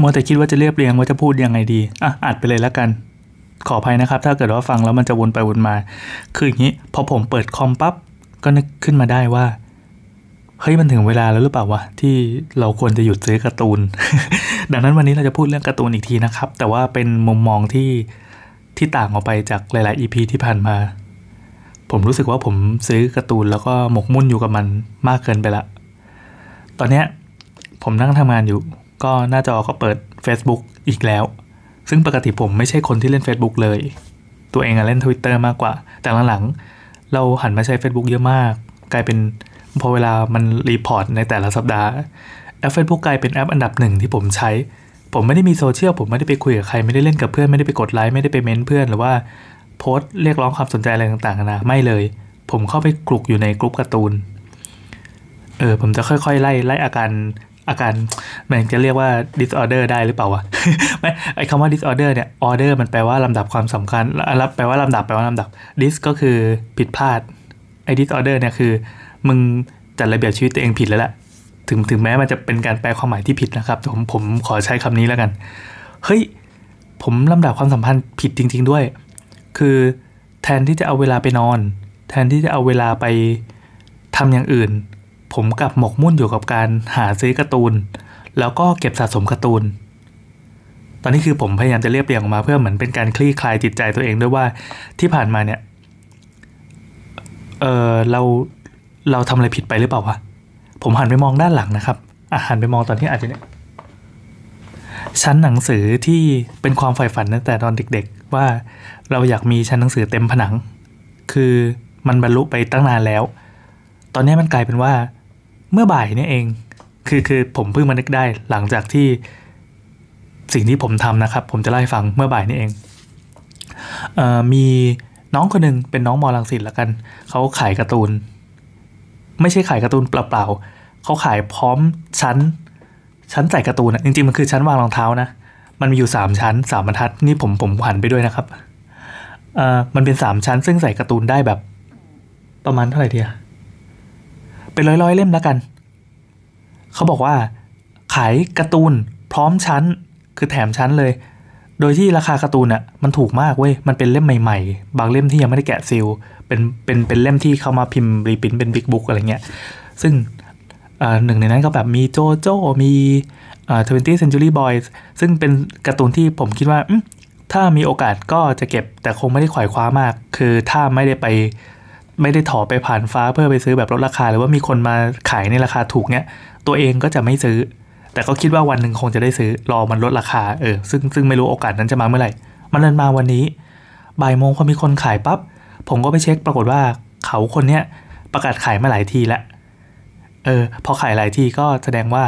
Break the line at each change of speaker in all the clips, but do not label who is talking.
มัวแต่คิดว่าจะเรียบเรียงว่าจะพูดยังไงดี อะอัดไปเลยแล้วกัน ขออภัยนะครับ ถ้าเกิดว่าฟังแล้วมันจะวนไปวนมา คืออย่างนี้ พอผมเปิดคอมปั๊บ ก็นึกขึ้นมาได้ว่า เฮ้ย มันถึงเวลาแล้วหรือเปล่าวะ ที่เราควรจะหยุดซื้อการ์ตูน ดังนั้นวันนี้เราจะพูดเรื่องการ์ตูนอีกทีนะครับ แต่ว่าเป็นมุมมองที่ที่ต่างออกไปจากหลาย ๆ EP ที่ผ่านมา ผมรู้สึกว่าผมซื้อการ์ตูนแล้วก็หมกมุ่นอยู่กับมันมากเกินไปละ ตอนเนี้ยผมนั่งทำงานอยู่ ก็หน้าจอก็เปิด Facebook อีกแล้ว ซึ่งปกติผมไม่ใช่คนที่เล่น Facebook เลย ตัวเองอะเล่น Twitter มากกว่า แต่หลังๆ เราหันมาใช้ Facebook เยอะมาก กลายเป็นพอเวลามัน report ในแต่ละสัปดาห์แอป Facebook กลายเป็นแอปอันดับหนึ่งที่ผมใช้ ผมไม่ได้มีโซเชียลผมไม่ได้ไปคุยกับใคร ไม่ได้เล่นกับเพื่อนไม่ได้ไปกดไลค์ไม่ได้ไปเม้นเพื่อนหรือว่าโพสต์เรียกร้องความสนใจอะไรต่างๆนะไม่เลย ผมเข้าไปกลุกอยู่ในกลุ่มการ์ตูนเออผมจะค่อยๆ ไล่ไล่อาการ อาการมันจะเรียกว่า disorder ได้หรือเปล่าวะไม่ไอคำว่า disorder เนี่ย order มันแปลว่าลำดับความสำคัญแล้วแปลว่าลำดับแปลว่าลำดับ dis ก็คือผิดพลาดไอ้ disorder เนี่ยคือ มึงจัดระเบียบชีวิตตัวเองผิดแล้วแหละถึงถึงแม้มันจะเป็นการแปลความหมายที่ผิดนะครับแต่ผมผมขอใช้คำนี้แล้วกัน เฮ้ย ผมลำดับความสัมพันธ์ผิดจริง ๆ ด้วย คือแทนที่จะเอาเวลาไปนอน แทนที่จะเอาเวลาไปทำอย่างอื่น ผมกลับหมกมุ่นอยู่กับการหาซื้อการ์ตูน แล้วก็เก็บสะสมการ์ตูน ตอนนี้คือผมพยายามจะเรียบเรียงออกมาเพื่อเหมือนเป็นการคลี่คลายจิตใจตัวเองด้วยว่าที่ผ่านมาเนี่ย เออเราเราทำอะไรผิดไปหรือเปล่าวะ ผมหันไปมองด้านหลังนะครับอะหันไปมองตอนที่อาจจะเนี่ยชั้นหนังสือที่เป็นความใฝ่ฝันตั้งแต่ตอนเด็กๆ ว่าเราอยากมีชั้นหนังสือเต็มผนัง คือมันบรรลุไปตั้งนานแล้ว ตอนนี้มันกลายเป็นว่า เมื่อบ่ายนี่เอง คือคือผมเพิ่งมานึกได้หลังจากที่สิ่งที่ผมทำนะครับ ผมจะเล่าให้ฟังเมื่อบ่ายนี่เองเอ่อมีน้องคนหนึ่งเป็นน้องมอลังสิตละกันเขาขายการ์ตูน ไม่ใช่ขายการ์ตูนเปล่าๆเขาขายพร้อมชั้น ชั้นใส่การ์ตูนอะจริงๆมันคือชั้นวางรองเท้านะมันมีอยู่สามชั้นสามบรรทัดนี่ผมผมหันไปด้วยนะครับเอ่อมันเป็นสามชั้นซึ่งใส่การ์ตูนได้แบบ ประมาณเท่าไหร่เทียว เป็นร้อยๆเล่มแล้วกัน เขาบอกว่า ขายการ์ตูนพร้อมชั้น คือแถมชั้นเลย โดยที่ราคาการ์ตูนอะมันถูกมากเว้ย มันเป็นเล่มใหม่ๆ บางเล่มที่ยังไม่ได้แกะซีล เป็นเป็นเป็นเล่มที่เขามาพิมพ์รีพิมพ์เป็นบิ๊กบุ๊กอะไรเงี้ย ซึ่งหนึ่งในนั้นก็แบบมีโจโจ้ มีเอ่า20 Century Boys ซึ่งเป็นการ์ตูนที่ผมคิดว่าถ้ามีโอกาสก็จะเก็บแต่คงไม่ได้ขวายคว้ามาก คือถ้าไม่ได้ไป ไม่ได้ถอไปผ่านฟ้าเพื่อไปซื้อแบบลดราคา หรือว่ามีคนมาขายในราคาถูกเนี้ยตัวเองก็จะไม่ซื้อ แต่ก็คิดว่าวันหนึ่งคงจะได้ซื้อรอมันลดราคาเออซึ่งซึ่งไม่รู้โอกาสนั้นจะมาเมื่อไหร่ มันเดินมาวันนี้บ่ายโมงพอมีคนขายปั๊บผมก็ไปเช็คปรากฏว่าเขาคนเนี้ยประกาศขายมาหลายทีแล้วเออพอขายหลายทีก็แสดงว่า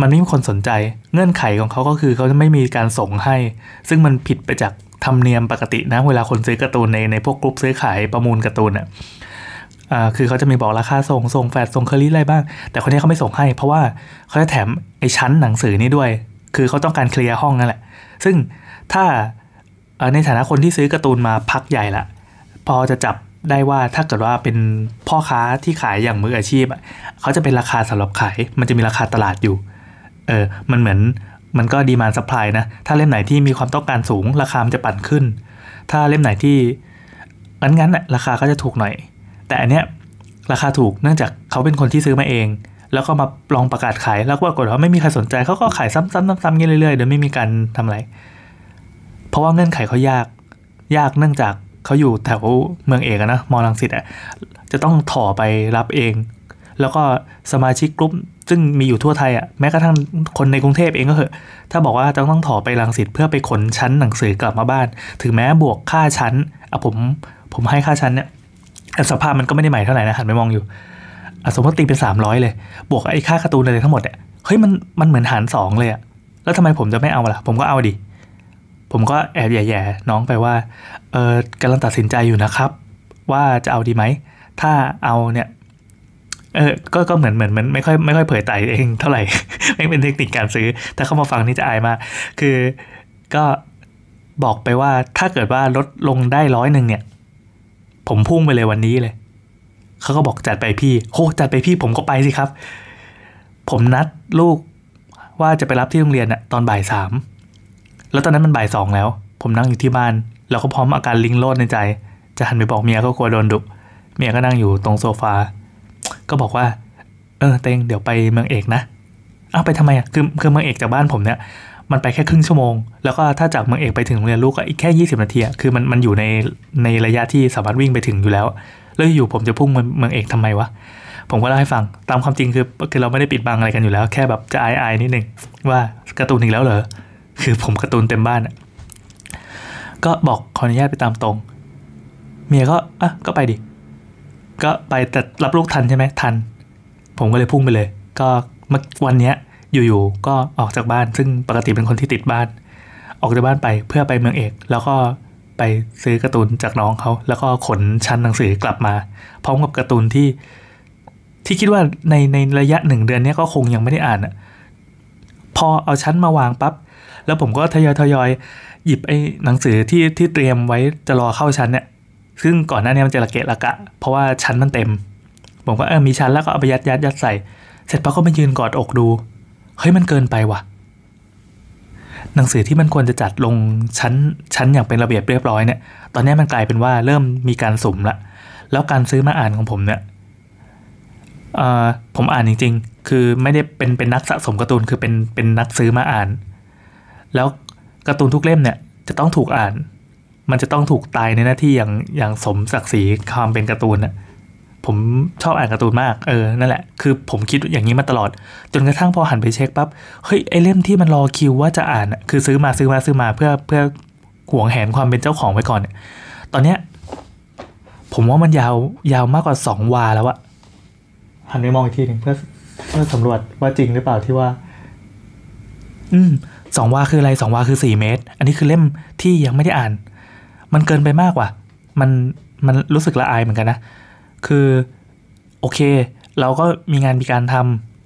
มันไม่มีคนสนใจ เงื่อนไขของเขาก็คือเขาจะไม่มีการส่งให้ ซึ่งมันผิดไปจาก ธรรมเนียมปกตินะ เวลาคนซื้อการ์ตูนในในพวกกลุ่มซื้อขายประมูลการ์ตูนอะคือเขาจะมีบอกราคาส่งส่งแฟดส่งเคอรี่อะไรบ้าง แต่คนนี้เขาไม่ส่งให้ เพราะว่าเขาจะแถมไอ้ชั้นหนังสือนี้ด้วย คือเขาต้องการเคลียร์ห้องนั่นแหละ ซึ่งถ้าในฐานะคนที่ซื้อการ์ตูนมาพักใหญ่ละพอจะจับได้ว่าถ้าเกิดว่าเป็นพ่อค้าที่ขายอย่างมืออาชีพเขาจะเป็นราคาสำหรับขาย มันจะมีราคาตลาดอยู่ เออ มันเหมือน มันก็ดีมานสปายนะ ถ้าเล่มไหนที่มีความต้องการสูง ราคามันจะปั่นขึ้น ถ้าเล่มไหนที่งั้นงั้นราคาก็จะถูกหน่อย แต่อันเนี้ยราคาถูกเนื่องจากเขาเป็นคนที่ซื้อมาเอง แล้วก็มาลองประกาศขายแล้วก็ปรากฏว่าไม่มีใครสนใจเขาก็ขายซ้ำๆซ้ำๆเรื่อยๆโดยไม่มีการทำอะไร เพราะว่าเงื่อนไขเขายาก ยากเนื่องจากเขาอยู่แถวเมืองเอกนะมอลังสิตอะจะต้องถ่อไปรับเอง แล้วก็สมาชิกกลุ่มซึ่งมีอยู่ทั่วไทยอะแม้กระทั่งคนในกรุงเทพเองก็เหอะถ้าบอกว่าจะต้องถอไปรังสิตเพื่อไปขนชั้นหนังสือกลับมาบ้าน ถึงแม้บวกค่าชั้นอะผมผมให้ค่าชั้นเนี่ยสภาพมันก็ไม่ได้ใหม่เท่าไหร่นะหันไปมองอยู่อะสมมติตีเป็นสามร้อยเลย บวกไอ้ค่าการ์ตูนอะไรทั้งหมดเนี่ยเฮ้ยมันมันเหมือนหารสองเลยอะแล้วทำไมผมจะไม่เอาล่ะ ผมก็เอาดิ ผมก็แอบแย่ๆน้องไปว่าเออกำลังตัดสินใจอยู่นะครับ ว่าจะเอาดีไหม ถ้าเอาเนี่ย เออก็ก็เหมือนเหมือนมันไม่ค่อยไม่ค่อยเผยไตเองเท่าไหร่ไม่เป็นเทคนิคการซื้อ ถ้าเข้ามาฟังนี่จะอายมาก คือก็บอกไปว่าถ้าเกิดว่าลดลงได้ร้อยหนึ่งเนี่ย ผมพุ่งไปเลยวันนี้เลย เขาก็บอกจัดไปพี่โหจัดไปพี่ผมก็ไปสิครับ ผมนัดลูกว่าจะไปรับที่โรงเรียนอะตอนบ่ายสามแล้วตอนนั้นมันบ่ายสองแล้ว ผมนั่งอยู่ที่บ้าน แล้วก็พร้อมอาการลิงโลดในใจ จะหันไปบอกเมียก็กลัวโดนดุเมียก็นั่งอยู่ตรงโซฟา ก็บอกว่า เออเตงเดี๋ยวไปเมืองเอกนะอ้าวไปทำไมอะคือคือเมืองเอกจากบ้านผมเนี่ยมันไปแค่ครึ่งชั่วโมง แล้วก็ถ้าจากเมืองเอกไปถึงโรงเรียนลูกก็อีกแค่ 20 นาทีอะคือมันมันอยู่ในในระยะที่สามารถวิ่งไปถึงอยู่แล้ว แล้วอยู่ผมจะพุ่งเมืองเมืองเอกทำไมวะ ผมก็เล่าให้ฟัง ตามความจริงคือคือเราไม่ได้ปิดบังอะไรกันอยู่แล้ว แค่แบบจะอายอายนิดนึงว่าการ์ตูนอีกแล้วเหรอ คือผมการ์ตูนเต็มบ้านอะก็บอกขออนุญาตไปตามตรง เมียก็อะก็ไปดิ ก็ไปแต่รับลูกทันใช่ไหมทัน ผมก็เลยพุ่งไปเลย ก็เมื่อวันเนี้ยอยู่ๆก็ออกจากบ้าน ซึ่งปกติเป็นคนที่ติดบ้าน ออกจากบ้านไปเพื่อไปเมืองเอก แล้วก็ไปซื้อการ์ตูนจากน้องเขา แล้วก็ขนชั้นหนังสือกลับมา พร้อมกับการ์ตูนที่ ที่คิดว่าในในระยะหนึ่งเดือนนี้ก็คงยังไม่ได้อ่านอะพอเอาชั้นมาวางปั๊บแล้วผมก็ทยอยทยอยหยิบไอ้หนังสือที่ที่เตรียมไว้จะรอเข้าชั้นเนี่ย ซึ่งก่อนหน้านี้มันจะระเกะระกะ เพราะว่าชั้นมันเต็ม ผมก็เออมีชั้นแล้วก็เอาไปยัดยัดยัดใส่ เสร็จปั๊บก็มายืนกอดอกดู เฮ้ยมันเกินไปว่ะ หนังสือที่มันควรจะจัดลงชั้นชั้นอย่างเป็นระเบียบเรียบร้อยเนี่ย ตอนนี้มันกลายเป็นว่าเริ่มมีการสุ่มละ แล้วการซื้อมาอ่านของผมเนี่ยอ่อผมอ่านจริง ๆ คือไม่ได้เป็นเป็นนักสะสมการ์ตูน คือเป็นเป็นนักซื้อมาอ่าน แล้วการ์ตูนทุกเล่มเนี่ยจะต้องถูกอ่าน มันจะต้องถูกตายในหน้าที่อย่างอย่างสมศักดิ์ศรีความเป็นการ์ตูนน่ะผมชอบอ่านการ์ตูนมากเออนั่นแหละคือผมคิดอย่างนี้มาตลอด จนกระทั่งพอหันไปเช็คปั๊บเฮ้ยไอเล่มที่มันรอคิวว่าจะอ่านคือซื้อมาซื้อมาซื้อมาเพื่อเพื่อหวงแหนความเป็นเจ้าของไว้ก่อนเนี่ยตอนเนี้ยผมว่ามันยาวยาวมากกว่าสองวาแล้วอะหันไปมองอีกทีหนึ่งเพื่อเพื่อสำรวจว่าจริงหรือเปล่าที่ว่า อืมสองวาคืออะไรสองวาคือสี่เมตร อันนี้คือเล่มที่ยังไม่ได้อ่าน มันเกินไปมากว่ะ มันมันรู้สึกละอายเหมือนกันนะ คือโอเค เราก็มีงานมีการท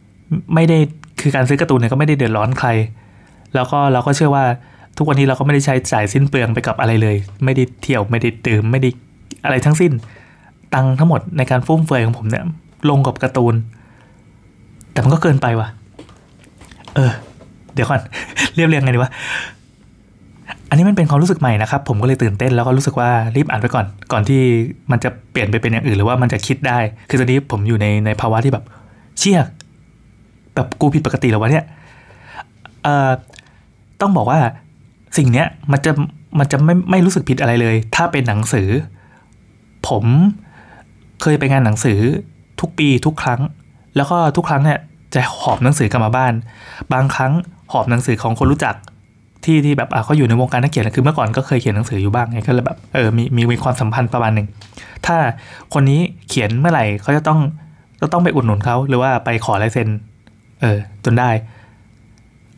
ำไม่ได้คือการซื้อการ์ตูนเนี่ยก็ไม่ได้เดือดร้อนใคร แล้วก็เราก็เชื่อว่าทุกวันนี้เราก็ไม่ได้ใช้จ่ายสิ้นเปลืองไปกับอะไรเลย ไม่ได้เที่ยวไม่ได้ดื่มไม่ได้อะไรทั้งสิ้น ตังทั้งหมดในการฟุ่มเฟือยของผมเนี่ยลงกับการ์ตูน แต่มันก็เกินไปว่ะ เออ เดี๋ยวก่อนเรียบเรียงไงดีวะ อันนี้มันเป็นความรู้สึกใหม่นะครับ ผมก็เลยตื่นเต้นแล้วก็รู้สึกว่ารีบอ่านไปก่อน ก่อนที่มันจะเปลี่ยนไปเป็นอย่างอื่นหรือว่ามันจะคิดได้ คือตอนนี้ผมอยู่ในในภาวะที่แบบ เชี่ยแบบกูผิดปกติแล้ววะเนี่ยเอ่อต้องบอกว่าสิ่งเนี้ยมันจะมันจะไม่ไม่รู้สึกผิดอะไรเลย ถ้าเป็นหนังสือ ผมเคยไปงานหนังสือทุกปีทุกครั้ง แล้วก็ทุกครั้งเนี่ยจะหอบหนังสือกลับมาบ้าน บางครั้งหอบหนังสือของคนรู้จัก ที่ที่แบบอะเขาอยู่ในวงการนักเขียนคือเมื่อก่อนก็เคยเขียนหนังสืออยู่บ้างไงก็เลยแบบเออมีมีมีความสัมพันธ์ประมาณหนึ่งถ้าคนนี้เขียนเมื่อไหร่เขาจะต้องจะต้องไปอุดหนุนเขาหรือว่าไปขอลายเซ็นเออจนได้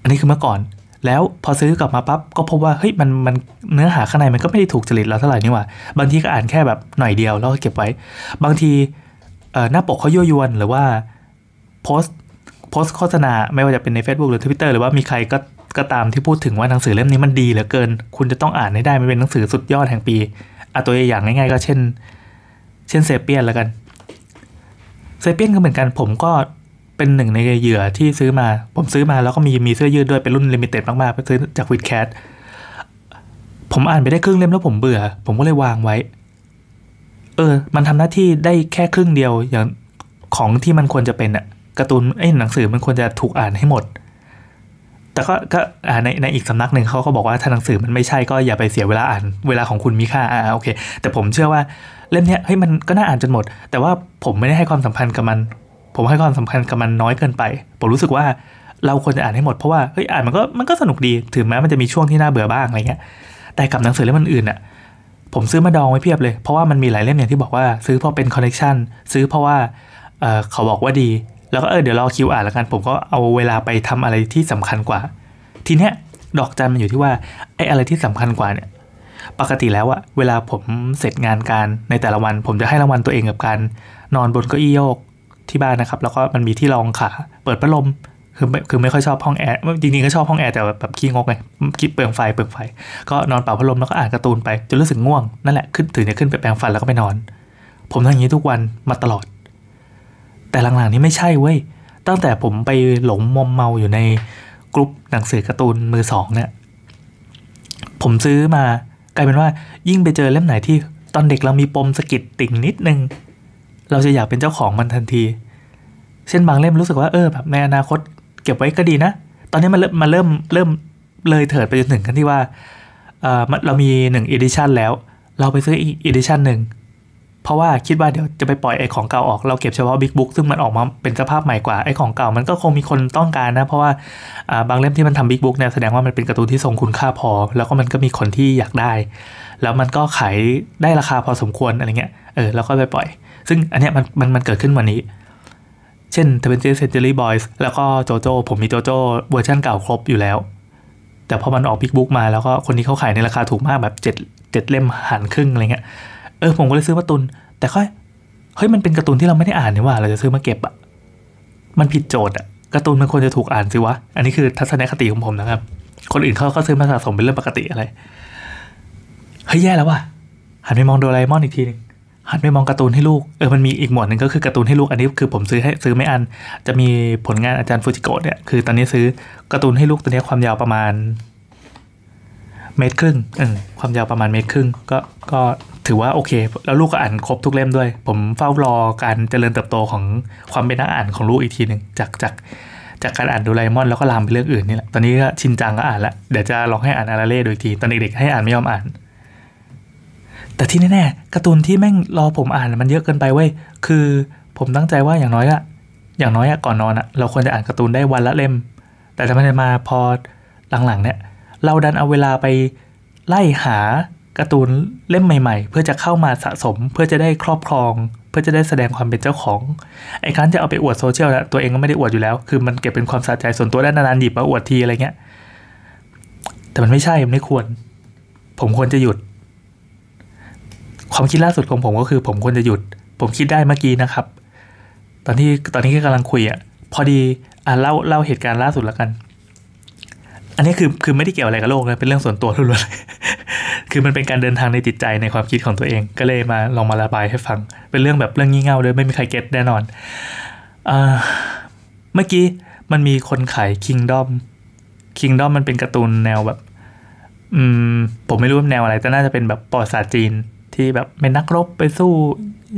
อันนี้คือเมื่อก่อน แล้วพอซื้อกลับมาปั๊บก็พบว่าเฮ้ยมันมันเนื้อหาข้างในมันก็ไม่ได้ถูกจริตเราเท่าไหร่นี่หว่าบางทีก็อ่านแค่แบบหน่อยเดียวแล้วก็เก็บไว้ บางทีเอ่อหน้าปกเขายั่วยวนหรือว่าโพสโพสโฆษณาไม่ว่าจะเป็นใน Facebook หรือ Twitter หรือว่ามีใครก็ ก็ตามที่พูดถึงว่าหนังสือเล่มนี้มันดีเหลือเกิน คุณจะต้องอ่านให้ได้มันเป็นหนังสือสุดยอดแห่งปีอะตัวอย่างง่ายๆก็เช่น เช่นเซเปียนแล้วกันSapiens ก็เหมือนกันผมก็เป็นหนึ่งในเหยื่อที่ซื้อมา ผมซื้อมาแล้วก็มีมีเสื้อยืดด้วยเป็นรุ่น limited มากๆไปซื้อจาก WiTcast ผมอ่านไปได้ครึ่งเล่มแล้วผมเบื่อ ผมก็เลยวางไว้ เออ มันทำหน้าที่ได้แค่ครึ่งเดียวอย่างของที่มันควรจะเป็นอะการ์ตูนไอ้หนังสือมันควรจะถูกอ่านให้หมด แต่ก็ก็อ่าในในอีกสำนักหนึ่งเขาก็บอกว่าถ้าหนังสือมันไม่ใช่ก็อย่าไปเสียเวลาอ่านเวลาของคุณมีค่าอ่าโอเค แต่ผมเชื่อว่าเล่มเนี้ยเฮ้ยมันก็น่าอ่านจนหมด แต่ว่าผมไม่ได้ให้ความสำคัญกับมัน ผมให้ความสำคัญกับมันน้อยเกินไป ผมรู้สึกว่าเราควรจะอ่านให้หมดเพราะว่าเฮ้ยอ่านมันก็มันก็สนุกดีถึงแม้มันจะมีช่วงที่น่าเบื่อบ้างอะไรเงี้ยแต่กับหนังสือเล่มอื่นๆอะผมซื้อมาดองไว้เพียบเลย เพราะว่ามันมีหลายเล่มอย่างที่บอกว่าซื้อเพราะเป็นคอนเนคชันซื้อเพราะว่าเออเขาบอกว่าดี แล้วก็เออเดี๋ยวรอคิวอ่านแล้วกันผมก็เอาเวลาไปทำอะไรที่สำคัญกว่า ทีเนี้ยดอกจันมันอยู่ที่ว่าไอ้อะไรที่สำคัญกว่าเนี่ยปกติแล้วอะเวลาผมเสร็จงานการในแต่ละวัน ผมจะให้รางวัลตัวเองกับการนอนบนเก้าอี้โยกที่บ้านนะครับ แล้วก็มันมีที่รองขาเปิดพัดลมคือไม่คือไม่ค่อยชอบห้องแอร์จริงๆก็ชอบห้องแอร์แต่แบบขี้งกไงคิดเปลืองไฟเปลืองไฟ ก็นอนเป่าพัดลมแล้วก็อ่านการ์ตูนไปจนรู้สึกง่วงนั่นแหละขึ้นถึงจะขึ้นไปแปรงฟันแล้วก็ไปนอน ผมทำอย่างนี้ทุกวันมาตลอด แต่หลังๆนี้ไม่ใช่เว้ย ตั้งแต่ผมไปหลงมอมเมาอยู่ในกลุ่มหนังสือการ์ตูนมือสองเนี่ยผมซื้อมากลายเป็นว่ายิ่งไปเจอเล่มไหนที่ตอนเด็กเรามีปมสะกิดติ่งนิดนึง เราจะอยากเป็นเจ้าของมันทันที เช่นบางเล่มรู้สึกว่าเออแบบในอนาคตเก็บไว้ก็ดีนะ ตอนนี้มันเริ่มมาเริ่มเริ่มเลยเถิดไปจนถึงกันที่ว่าเออเรามีหนึ่ง edition แล้ว เราไปซื้ออีก edition หนึ่ง เพราะว่าคิดว่าเดี๋ยวจะไปปล่อยไอ้ของเก่าออกเราเก็บเฉพาะ big book ซึ่งมันออกมาเป็นสภาพใหม่กว่าไอ้ของเก่ามันก็คงมีคนต้องการนะ เพราะว่าบางเล่มที่มันทำ big book เนี่ยแสดงว่ามันเป็นการ์ตูนที่ทรงคุณค่าพอ แล้วก็มันก็มีคนที่อยากได้ แล้วมันก็ขายได้ราคาพอสมควรอะไรเงี้ยเออแล้วก็ไปปล่อย ซึ่งอันเนี้ยมันมันมันเกิดขึ้นวันนี้ เช่น 20th Century Boys แล้วก็โจโจ้ผมมีโจโจ้เวอร์ชันเก่าครบอยู่แล้ว แต่พอมันออก big book มาแล้วก็คนนี้เขาขายในราคาถูกมากแบบเจ็ดเจ็ดเล่มหันครึ่งอะไรเงี้ย เออผมก็เลยซื้อมาตุน แต่ค่อยเฮ้ยมันเป็นการ์ตูนที่เราไม่ได้อ่านนี่ว่า เราจะซื้อมาเก็บอะมันผิดโจทย์อะการ์ตูนมันควรจะถูกอ่านสิวะ อันนี้คือทัศนคติของผมนะครับ คนอื่นเขาก็ซื้อมาสะสมเป็นเรื่องปกติอะไร เฮ้ยแย่แล้วว่ะ หันไปมองโดราเอมอนอีกทีนึงหันไปมองการ์ตูนให้ลูก เออ มันมีอีกหมวดหนึ่งก็คือการ์ตูนให้ลูก อันนี้คือผมซื้อให้ซื้อไม่อัน จะมีผลงานอาจารย์ฟูจิโกะเนี่ย คือตอนนี้ซื้อการ์ตูนให้ลูกตัวนี้ความยาวประมาณ เมตรครึ่งออความยาวประมาณเมตรครึ่งก็ก็ถือว่าโอเค แล้วลูกก็อ่านครบทุกเล่มด้วย ผมเฝ้ารอการเจริญเติบโตของความเป็นนักอ่านของลูกอีกทีหนึ่งจากจากจากการอ่านดูไลมอนแล้วก็ลามไปเรื่องอื่นนี่แหละ ตอนนี้ก็ชินจังก็อ่านละ เดี๋ยวจะลองให้อ่านอาราเล่โดยที ตอนเด็กๆให้อ่านไม่ยอมอ่าน แต่ที่แน่ๆการ์ตูนที่แม่งรอผมอ่านมันเยอะเกินไปเว้ย คือผมตั้งใจว่าอย่างน้อยอะอย่างน้อยอะก่อนนอนอะเราควรจะอ่านการ์ตูนได้วันละเล่ม แต่ทำไมมาพอหลังๆเนี่ย เราดันเอาเวลาไปไล่หาการ์ตูนเล่มใหม่ๆ เพื่อจะเข้ามาสะสม เพื่อจะได้ครอบครอง เพื่อจะได้แสดงความเป็นเจ้าของไอ้ครั้นจะเอาไปอวดโซเชียลตัวเองก็ไม่ได้อวดอยู่แล้ว คือมันเก็บเป็นความสะใจส่วนตัวได้นานๆหยิบมาอวดทีอะไรเงี้ยแต่มันไม่ใช่มันไม่ควร ผมควรจะหยุด ความคิดล่าสุดของผมก็คือ ผมควรจะหยุด ผมคิดได้เมื่อกี้นะครับ ตอนที่ตอนนี้ก็กำลังคุยอะพอดีอะเล่าเล่าเหตุการณ์ล่าสุดแล้วกัน อันนี้คือคือไม่ได้เกี่ยวอะไรกับโลกนะเป็นเรื่องส่วนตัวล้วนๆคือมันเป็นการเดินทางในจิตใจในความคิดของตัวเอง ก็เลยมาลองมาระบายให้ฟัง เป็นเรื่องแบบเรื่องงี่เง่าเลยไม่มีใครเก็ตแน่นอนเมื่อกี้มันมีคนขาย Kingdom Kingdom มันเป็นการ์ตูนแนวแบบ อืม ผมไม่รู้แนวอะไร แต่น่าจะเป็นแบบปอดศาสตร์จีนที่แบบเป็นนักรบไปสู้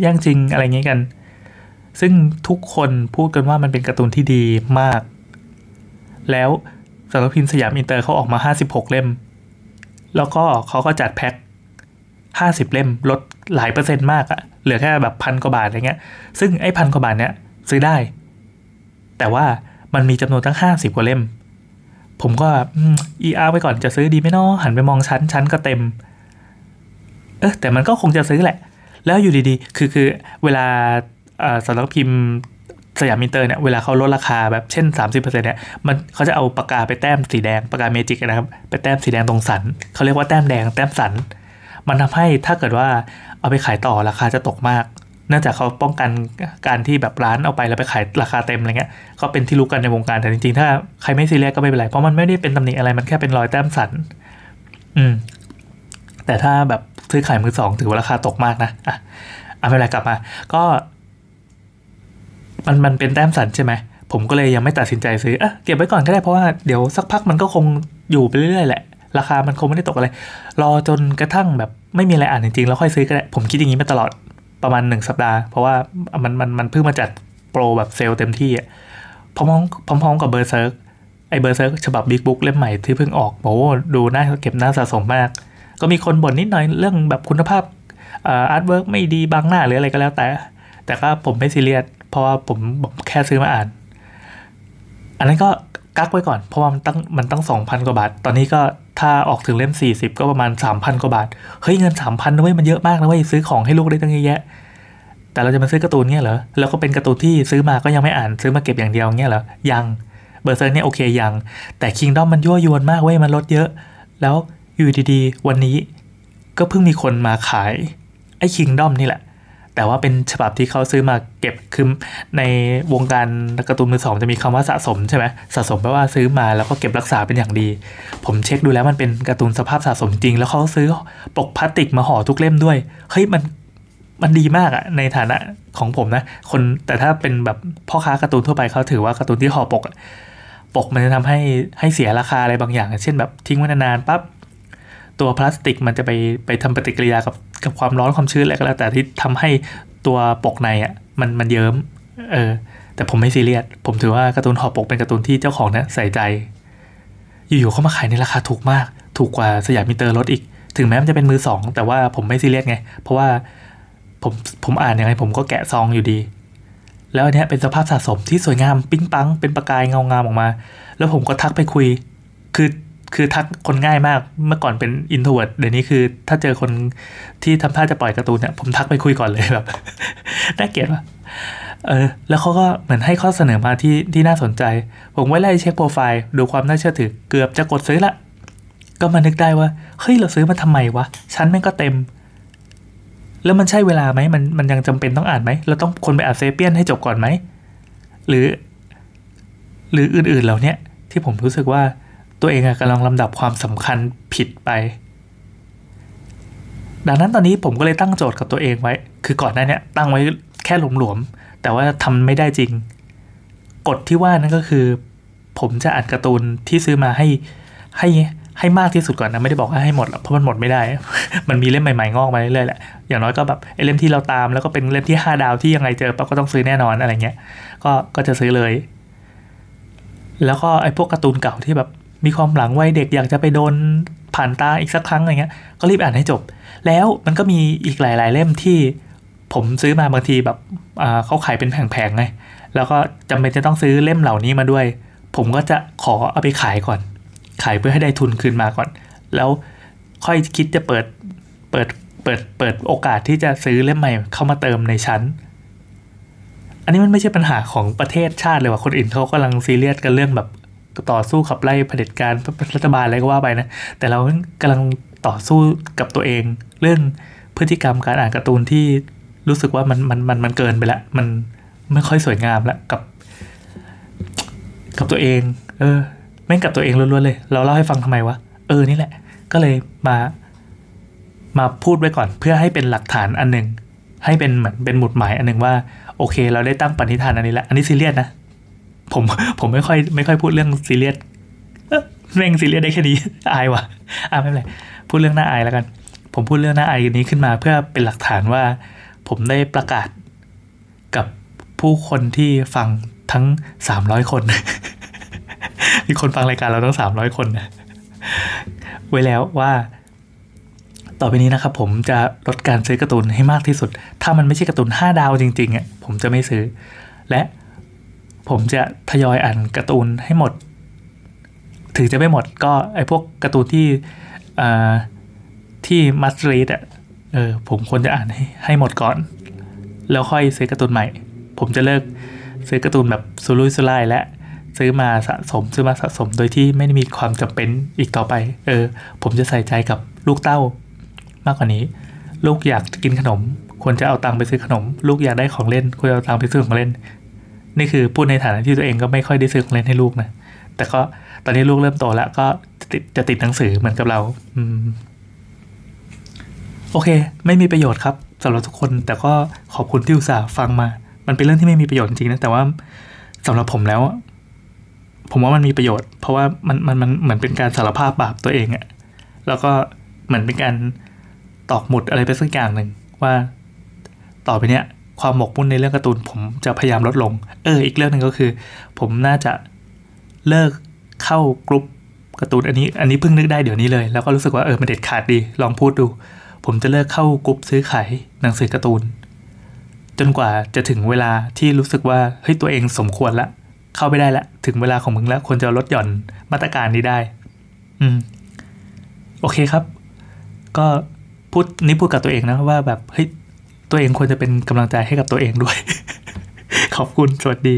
แย่งจริงอะไรเงี้กัน ซึ่งทุกคนพูดกันว่ามันเป็นการ์ตูนที่ดีมาก แล้ว สำนักพิมพ์สยามอินเตอร์เขาออกมา 56 เล่ม แล้วก็เขาก็จัดแพ็ค 50 เล่มลดหลายเปอร์เซ็นต์มากอะเหลือแค่แบบพันกว่าบาทอะไรเงี้ย ซึ่งไอ้พันกว่าบาทเนี้ยซื้อได้ แต่ว่ามันมีจำนวนตั้ง 50 กว่าเล่ม ผมก็เออาร์ไปก่อนจะซื้อดีไหมเนาะหันไปมองชั้นชั้นก็เต็ม เออแต่มันก็คงจะซื้อแหละ แล้วอยู่ดีๆ คือคือเวลาสำนักพิมพ์ สยามอินเตอร์เนี่ยเวลาเขาลดราคาแบบเช่น 30%เนี่ยมันเขาจะเอาปากกาไปแต้มสีแดงปากกาเมจิกนะครับไปแต้มสีแดงตรงสันเขาเรียกว่าแต้มแดงแต้มสัน มันทำให้ถ้าเกิดว่าเอาไปขายต่อราคาจะตกมาก เนื่องจากเขาป้องกันการที่แบบร้านเอาไปแล้วไปขายราคาเต็มอะไรเงี้ยก็เป็นที่รู้กันในวงการแต่จริงๆ ถ้าใครไม่ซีเรียสก็ไม่เป็นไรเพราะมันไม่ได้เป็นตำหนิอะไรมันแค่เป็นรอยแต้มสัน อืม แต่ถ้าแบบซื้อขายมือสองถือว่าราคาตกมากนะอะเอาไปไรกลับมา ก็ มันมันเป็นแต้มสันใช่ไหมผมก็เลยยังไม่ตัดสินใจซื้ออะเก็บไว้ก่อนก็ได้เพราะว่าเดี๋ยวสักพักมันก็คงอยู่ไปเรื่อยๆแหละ ราคามันคงไม่ได้ตกอะไร รอจนกระทั่งแบบไม่มีอะไรอ่านจริงๆแล้วค่อยซื้อก็ได้ ผมคิดอย่างนี้มาตลอดประมาณหนึ่งสัปดาห์ เพราะว่ามันมันมันเพิ่งมาจัดโปรแบบเซลล์เต็มที่อะพร้อมพร้อมกับ Berserk ไอ Berserk ฉบับ big book เล่มใหม่ที่เพิ่งออกโอ้ดูน่าเก็บน่าสะสมมาก ก็มีคนบ่นนิดหน่อยเรื่องแบบคุณภาพ artwork ไม่ดีบางหน้าหรืออะไรก็แล้วแต่ แต่ก็ผมไม่ซีเรียส เพราะว่าผมแค่ซื้อมาอ่าน อันนั้นก็กักไว้ก่อน เพราะว่ามันตั้งมันตั้งสองพันกว่าบาท ตอนนี้ก็ถ้าออกถึงเล่มสี่สิบก็ประมาณสามพันกว่าบาท เฮ้ยเงินสามพันนะเว้ยมันเยอะมากนะเว้ยซื้อของให้ลูกได้ตั้งเยอะแยะ แต่เราจะมาซื้อการ์ตูนเงี้ยเหรอ แล้วก็เป็นการ์ตูนที่ซื้อมาก็ยังไม่อ่านซื้อมาเก็บอย่างเดียวเงี้ยเหรอ ยัง เบอร์เซอร์เนี่ยโอเคยัง แต่คิงดอมมันยั่วยวนมากเว้ยมันลดเยอะ แล้วอยู่ดีๆ วันนี้ก็เพิ่งมีคนมาขายไอ้คิงดอมนี่แหละ แต่ว่าเป็นฉบับที่เขาซื้อมาเก็บคือในวงการการ์ตูนมือสองจะมีคำว่าสะสมใช่ไหมสะสมแปลว่าซื้อมาแล้วก็เก็บรักษาเป็นอย่างดี ผมเช็คดูแล้วมันเป็นการ์ตูนสภาพสะสมจริง แล้วเขาซื้อปกพลาสติกมาห่อทุกเล่มด้วยเฮ้ยมันมันดีมากอะในฐานะของผมนะ คนแต่ถ้าเป็นแบบพ่อค้าการ์ตูนทั่วไปเขาถือว่าการ์ตูนที่ห่อปกปกมันจะทำให้ให้เสียราคาอะไรบางอย่าง เช่นแบบทิ้งไว้นานๆปั๊บ ตัวพลาสติกมันจะไปไปทำปฏิกิริยากับกับความร้อนความชื้นอะไรก็แล้ว แต่ที่ทำให้ตัวปกในอะมันมันเยิ้มเออแต่ผมไม่ซีเรียสผมถือว่าการ์ตูนห่อปกเป็นการ์ตูนที่เจ้าของเนี่ยใส่ใจ อยู่ๆเขามาขายในราคาถูกมาก ถูกกว่าสยามอินเตอร์ลดอีก ถึงแม้มันจะเป็นมือสองแต่ว่าผมไม่ซีเรียสไง เพราะว่าผมผมอ่านยังไงผมก็แกะซองอยู่ดี แล้วอันเนี้ยเป็นสภาพสะสมที่สวยงาม ปิ้งปัง เป็นประกายเงางามออกมา แล้วผมก็ทักไปคุย คือ คือทักคนง่ายมากเมื่อก่อนเป็น introvert เดี๋ยวนี้คือ ถ้าเจอคนที่ทำท่าจะปล่อยการ์ตูนเนี่ยผมทักไปคุยก่อนเลยแบบน่าเกลียดว่ะเออแล้วเขาก็เหมือนให้ข้อเสนอมาที่ที่น่าสนใจ ผมไว้ไล่เช็คโปรไฟล์ดูความน่าเชื่อถือเกือบจะกดซื้อละ ก็มานึกได้ว่าเฮ้ยเราซื้อมาทำไมวะชั้นแม่งก็เต็ม แล้วมันใช่เวลาไหมมันมันยังจำเป็นต้องอ่านไหมเราต้องคนไปอ่านเซเปียนให้จบก่อนไหมหรือ หรืออื่นๆเหล่านี้ที่ผมรู้สึกว่า ตัวเองกำลังลำดับความสำคัญผิดไป ดังนั้นตอนนี้ผมก็เลยตั้งโจทย์กับตัวเองไว้ คือก่อนหน้านี้ตั้งไว้แค่หลวมๆ แต่ว่าทำไม่ได้จริง กฎที่ว่านั่นก็คือ ผมจะอ่านการ์ตูนที่ซื้อมาให้ให้ให้มากที่สุดก่อนนะไม่ได้บอกว่าให้หมดเพราะมันหมดไม่ได้ มันมีเล่มใหม่ๆงอกมาเรื่อยๆแหละอย่างน้อยก็แบบไอ้เล่มที่เราตามแล้วก็เป็นเล่มที่ 5 ดาวที่ยังไงเจอปั๊บก็ต้องซื้อแน่นอนอะไรเงี้ย ก็ก็จะซื้อเลย แล้วก็ไอ้พวกการ์ตูนเก่าที่แบบ มีความหลังวัยเด็กอยากจะไปโดนผ่านตาอีกสักครั้งอะไรเงี้ย ก็รีบอ่านให้จบ แล้วมันก็มีอีกหลาย ๆ เล่มที่ผมซื้อมาบางทีแบบเขาขายเป็นแผงๆไงแล้วก็จำเป็นจะต้องซื้อเล่มเหล่านี้มาด้วย ผมก็จะขอเอาไปขายก่อน ขายเพื่อให้ได้ทุนคืนมาก่อน แล้วค่อยคิดจะเปิดเปิดเปิดเปิดโอกาสที่จะซื้อเล่มใหม่เข้ามาเติมในชั้น อันนี้มันไม่ใช่ปัญหาของประเทศชาติเลยว่าคนอื่นเขากำลังซีเรียสกันเรื่องแบบ ต่อสู้ขับไล่เผด็จการรัฐบาลอะไรก็ว่าไปนะ แต่เรากำลังต่อสู้กับตัวเอง เรื่องพฤติกรรมการอ่านการ์ตูนที่รู้สึกว่ามันมันมันมันเกินไปละ มันไม่ค่อยสวยงามละกับ กับตัวเอง เออแม่งกับตัวเองล้วนๆเลย เราเล่าให้ฟังทำไมวะ เออ นี่แหละ ก็เลยมา มาพูดไว้ก่อน เพื่อให้เป็นหลักฐานอันหนึ่งให้เป็นเหมือนเป็นหมุดหมายอันหนึ่งว่า โอเค เราได้ตั้งปณิธานอันนี้แล้วอันนี้ซีเรียสนะ ผมผมไม่ค่อยไม่ค่อยพูดเรื่องซีเรียสเร่งซีเรียสได้แค่นี้อายว่ะอ่าไม่เป็นไรพูดเรื่องหน่าอายแล้วกัน ผมพูดเรื่องหน่าอายนี้ขึ้นมาเพื่อเป็นหลักฐานว่า ผมได้ประกาศกับผู้คนที่ฟังทั้งสามร้อยคน มีคนฟังรายการเราทั้งสามร้อยคนนะไว้แล้วว่า ต่อไปนี้นะครับผมจะลดการซื้อการ์ตูนให้มากที่สุด ถ้ามันไม่ใช่การ์ตูนห้าดาวจริงๆอะผมจะไม่ซื้อ และ ผมจะทยอยอ่านการ์ตูนให้หมด ถึงจะไม่หมดก็ไอ้พวกการ์ตูนที่ที่มัสรีดอะเออผมควรจะอ่านให้ให้หมดก่อน แล้วค่อยซื้อการ์ตูนใหม่ ผมจะเลิกซื้อการ์ตูนแบบสุรุ่ยสุร่ายและซื้อมาสะสมซื้อมาสะสมโดยที่ไม่ได้มีความจำเป็นอีกต่อไป เออ ผมจะใส่ใจกับลูกเต้ามากกว่านี้ ลูกอยากกินขนม ควรจะเอาตังค์ไปซื้อขนม ลูกอยากได้ของเล่นควรจะเอาตังค์ไปซื้อของเล่น นี่คือพูดในฐานะที่ตัวเองก็ไม่ค่อยได้ซื้อของเล่นให้ลูกนะแต่ก็ตอนนี้ลูกเริ่มโตแล้วก็จะติดหนังสือเหมือนกับเรา อืม โอเค ไม่มีประโยชน์ครับสำหรับทุกคน แต่ก็ขอบคุณที่อุตส่าห์ฟังมา มันเป็นเรื่องที่ไม่มีประโยชน์จริงนะแต่ว่าสำหรับผมแล้ว ผมว่ามันมีประโยชน์ เพราะว่ามันมันมันเหมือนเป็นการสารภาพบาปตัวเองอะแล้วก็เหมือนเป็นการตอกหมุดอะไรไปสักอย่างหนึ่งว่า ต่อไปเนี้ย ความหมกมุ่นในเรื่องการ์ตูน ผมจะพยายามลดลง เออ อีกเรื่องหนึ่งก็คือ ผมน่าจะเลิกเข้ากรุ๊ปการ์ตูนอันนี้ อันนี้เพิ่งนึกได้เดี๋ยวนี้เลย แล้วก็รู้สึกว่าเออมันเด็ดขาดดี ลองพูดดู ผมจะเลิกเข้ากรุ๊ปซื้อขายหนังสือการ์ตูน จนกว่าจะถึงเวลาที่รู้สึกว่าเฮ้ยตัวเองสมควรละ เข้าไปได้ละ ถึงเวลาของมึงแล้วควรจะลดหย่อนมาตรการนี้ได้ อืม โอเคครับ ก็พูดนี่พูดกับตัวเองนะว่าแบบเฮ้ย ตัวเองควรจะเป็นกำลังใจให้กับตัวเองด้วย ขอบคุณ สวัสดี